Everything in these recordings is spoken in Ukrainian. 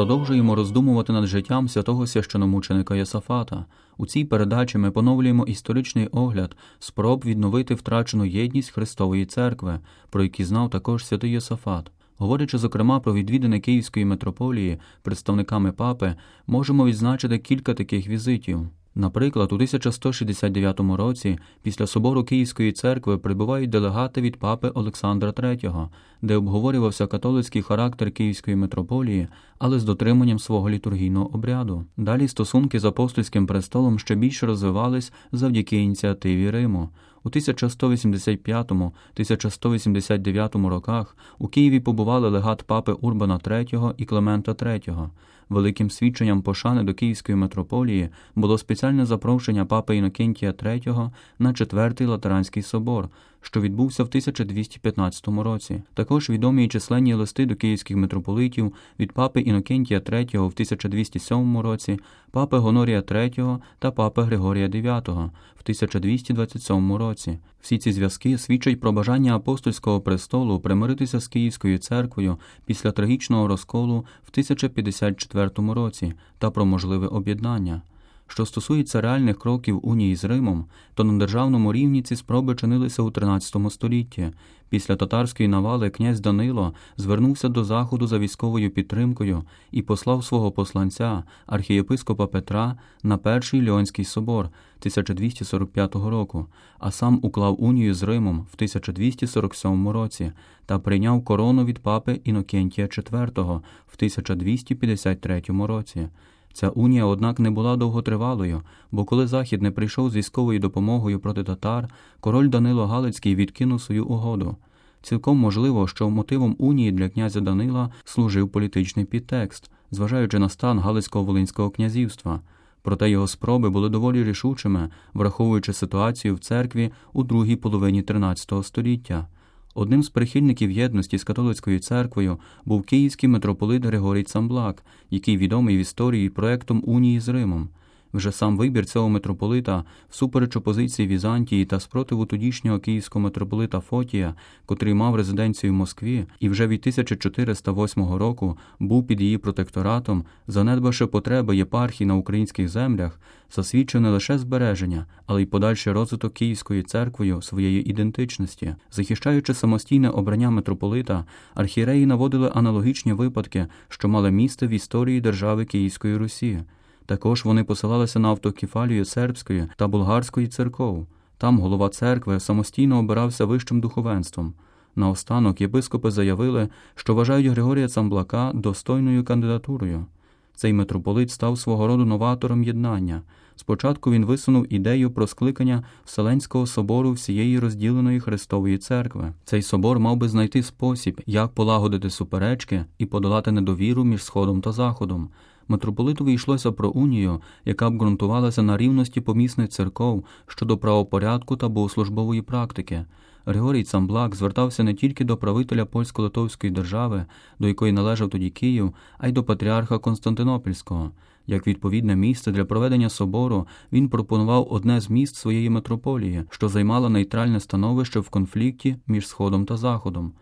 Продовжуємо роздумувати над життям святого священомученика Єсафата. У цій передачі ми поновлюємо історичний огляд спроб відновити втрачену єдність Христової церкви, про які знав також святий Єсафат. Говорячи, зокрема, про відвідини Київської митрополії представниками папи, можемо відзначити кілька таких візитів. Наприклад, у 1169 році після собору Київської церкви прибувають делегати від папи Олександра III, де обговорювався католицький характер Київської митрополії, але з дотриманням свого літургійного обряду. Далі стосунки з апостольським престолом ще більше розвивались завдяки ініціативі Риму. У 1185-1189 роках у Києві побували легат папи Урбана III і Клемента III. Великим свідченням пошани до Київської митрополії було спеціальне запрошення папи Інокентія III на Четвертий Латеранський собор, що відбувся в 1215 році. Також відомі численні листи до київських митрополитів від папи Інокентія III в 1207 році, папи Гонорія III та папи Григорія IX в 1227 році. Всі ці зв'язки свідчать про бажання апостольського престолу примиритися з Київською церквою після трагічного розколу в 1054 році та про можливе об'єднання. Що стосується реальних кроків унії з Римом, то на державному рівні ці спроби чинилися у 13 столітті. Після татарської навали князь Данило звернувся до Заходу за військовою підтримкою і послав свого посланця, архієпископа Петра, на перший Льонський собор 1245 року, а сам уклав унію з Римом в 1247 році та прийняв корону від папи Інокентія IV в 1253 році. Ця унія, однак, не була довготривалою, бо коли Захід не прийшов з військовою допомогою проти татар, король Данило Галицький відкинув свою угоду. Цілком можливо, що мотивом унії для князя Данила служив політичний підтекст, зважаючи на стан Галицького волинського князівства. Проте його спроби були доволі рішучими, враховуючи ситуацію в церкві у другій половині XIII століття. Одним з прихильників єдності з католицькою церквою був київський митрополит Григорій Цамблак, який відомий в історії проектом унії з Римом. Вже сам вибір цього митрополита, всупереч опозиції Візантії та спротиву тодішнього київського митрополита Фотія, котрий мав резиденцію в Москві, і вже від 1408 року був під її протекторатом, занедбавши потреби єпархії на українських землях, засвідчив не лише збереження, але й подальший розвиток Київською церквою своєї ідентичності, захищаючи самостійне обрання митрополита, архієреї наводили аналогічні випадки, що мали місце в історії держави Київської Русі. Також вони посилалися на автокефалію сербської та болгарської церков. Там голова церкви самостійно обирався вищим духовенством. Наостанок єпископи заявили, що вважають Григорія Цамблака достойною кандидатурою. Цей митрополит став свого роду новатором єднання. Спочатку він висунув ідею про скликання Вселенського собору всієї розділеної Христової церкви. Цей собор мав би знайти спосіб, як полагодити суперечки і подолати недовіру між Сходом та Заходом. Митрополитові йшлося про унію, яка б ґрунтувалася на рівності помісних церков щодо правопорядку та богослужбової практики. Григорій Цамблак звертався не тільки до правителя польсько-литовської держави, до якої належав тоді Київ, а й до патріарха Константинопольського. Як відповідне місце для проведення собору він пропонував одне з міст своєї митрополії, що займало нейтральне становище в конфлікті між Сходом та Заходом.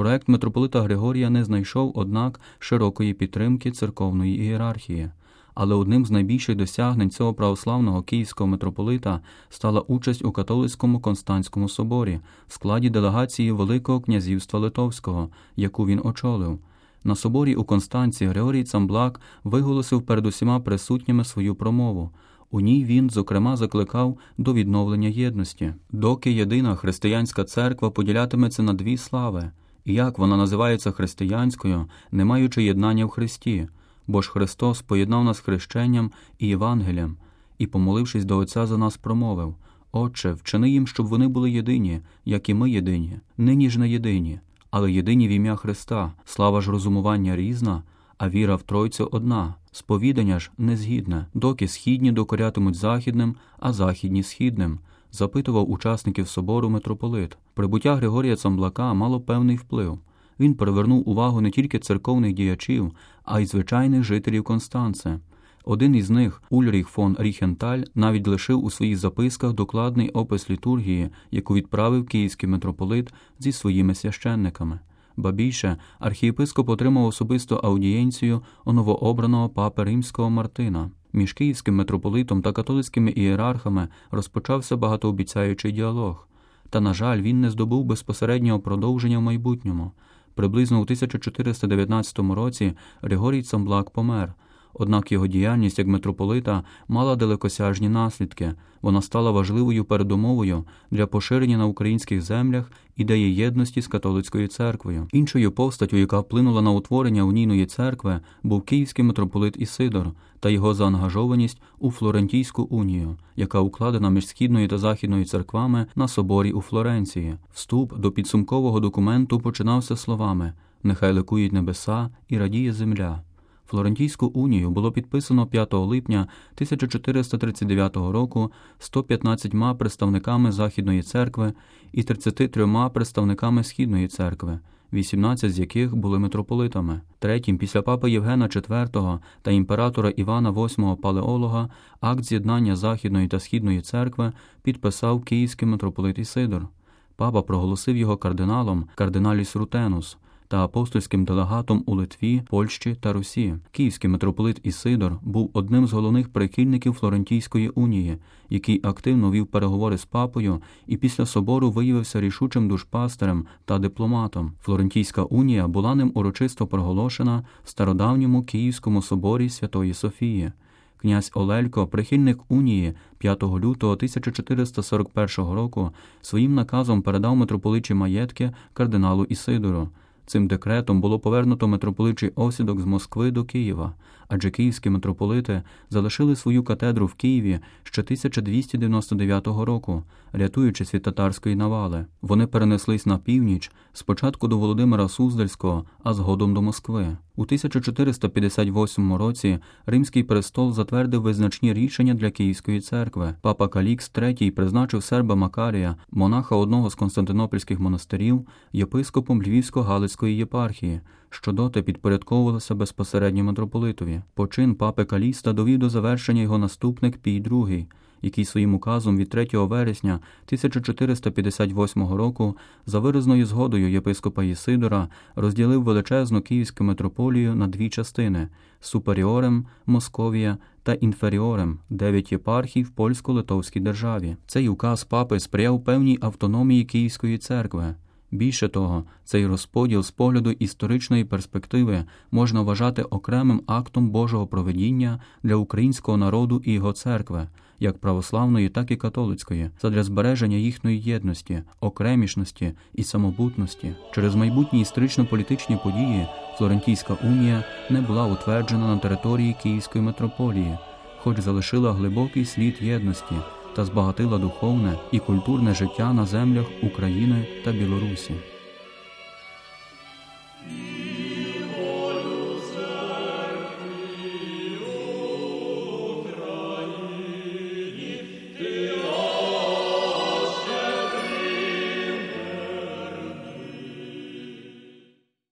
Проект митрополита Григорія не знайшов, однак, широкої підтримки церковної ієрархії. Але одним з найбільших досягнень цього православного київського митрополита стала участь у католицькому Константському соборі в складі делегації Великого князівства Литовського, яку він очолив. На соборі у Констанці Григорій Цамблак виголосив перед усіма присутніми свою промову. У ній він, зокрема, закликав до відновлення єдності, доки єдина християнська церква поділятиметься на дві слави як вона називається християнською, не маючи єднання в Христі, бо ж Христос поєднав нас хрещенням і Євангелієм, і, помолившись до Отця за нас, промовив Отче, вчини їм, щоб вони були єдині, як і ми єдині, нині ж не єдині, але єдині в ім'я Христа, слава ж розумування різна, а віра в Тройцю одна, сповідання ж незгідне, доки східні докорятимуть західним, а західні східним запитував учасників собору митрополит. Прибуття Григорія Цамблака мало певний вплив. Він привернув увагу не тільки церковних діячів, а й звичайних жителів Констанце. Один із них, Ульріх фон Ріхенталь, навіть лишив у своїх записках докладний опис літургії, яку відправив київський митрополит зі своїми священниками. Ба більше архієпископ отримав особисту аудієнцію у новообраного папи римського Мартина. Між київським митрополитом та католицькими ієрархами розпочався багатообіцяючий діалог. Та, на жаль, він не здобув безпосереднього продовження в майбутньому. Приблизно у 1419 році Григорій Цамблак помер. Однак його діяльність як митрополита мала далекосяжні наслідки. Вона стала важливою передумовою для поширення на українських землях ідеї єдності з католицькою церквою. Іншою постаттю, яка вплинула на утворення унійної церкви, був київський митрополит Ісидор та його заангажованість у Флорентійську унію, яка укладена між східною та західною церквами на соборі у Флоренції. Вступ до підсумкового документу починався словами: Нехай ликують небеса і радіє земля. Флорентійську унію було підписано 5 липня 1439 року 115 представниками Західної церкви і 33 представниками Східної церкви, 18 з яких були митрополитами. Третім, після папи Євгена IV та імператора Івана VIII Палеолога, акт з'єднання Західної та Східної церкви підписав київський митрополит Ісидор. Папа проголосив його кардиналом кардиналіс Рутенус та апостольським делегатом у Литві, Польщі та Русі. Київський митрополит Ісидор був одним з головних прихильників Флорентійської унії, який активно вів переговори з папою і після собору виявився рішучим душпастерем та дипломатом. Флорентійська унія була ним урочисто проголошена в стародавньому Київському соборі Святої Софії. Князь Олелько, прихильник унії 5 лютого 1441 року, своїм наказом передав митрополичі маєтки кардиналу Ісидору. Цим декретом було повернуто митрополичий осідок з Москви до Києва, адже київські митрополити залишили свою катедру в Києві ще 1299 року, рятуючись від татарської навали. Вони перенеслись на північ спочатку до Володимира Суздальського, а згодом до Москви. У 1458 році Римський престол затвердив визначні рішення для Київської церкви. Папа Калікс III призначив серба Макарія, монаха одного з константинопольських монастирів, єпископом Львівсько-Галицької єпархії, що доти підпорядковувалося безпосередньо митрополитові. Почин папи Каліста довів до завершення його наступник Пій II, який своїм указом від 3 вересня 1458 року за виразною згодою єпископа Єсидора розділив величезну київську митрополію на дві частини суперіорем Московія та інферіорем дев'ять єпархій в польсько-литовській державі. Цей указ папи сприяв певній автономії Київської церкви. Більше того, цей розподіл з погляду історичної перспективи можна вважати окремим актом Божого проведіння для українського народу і його церкви, як православної, так і католицької, задля збереження їхньої єдності, окремішності і самобутності. Через майбутні історично-політичні події Флорентійська унія не була утверджена на території Київської митрополії, хоч залишила глибокий слід єдності та збагатила духовне і культурне життя на землях України та Білорусі.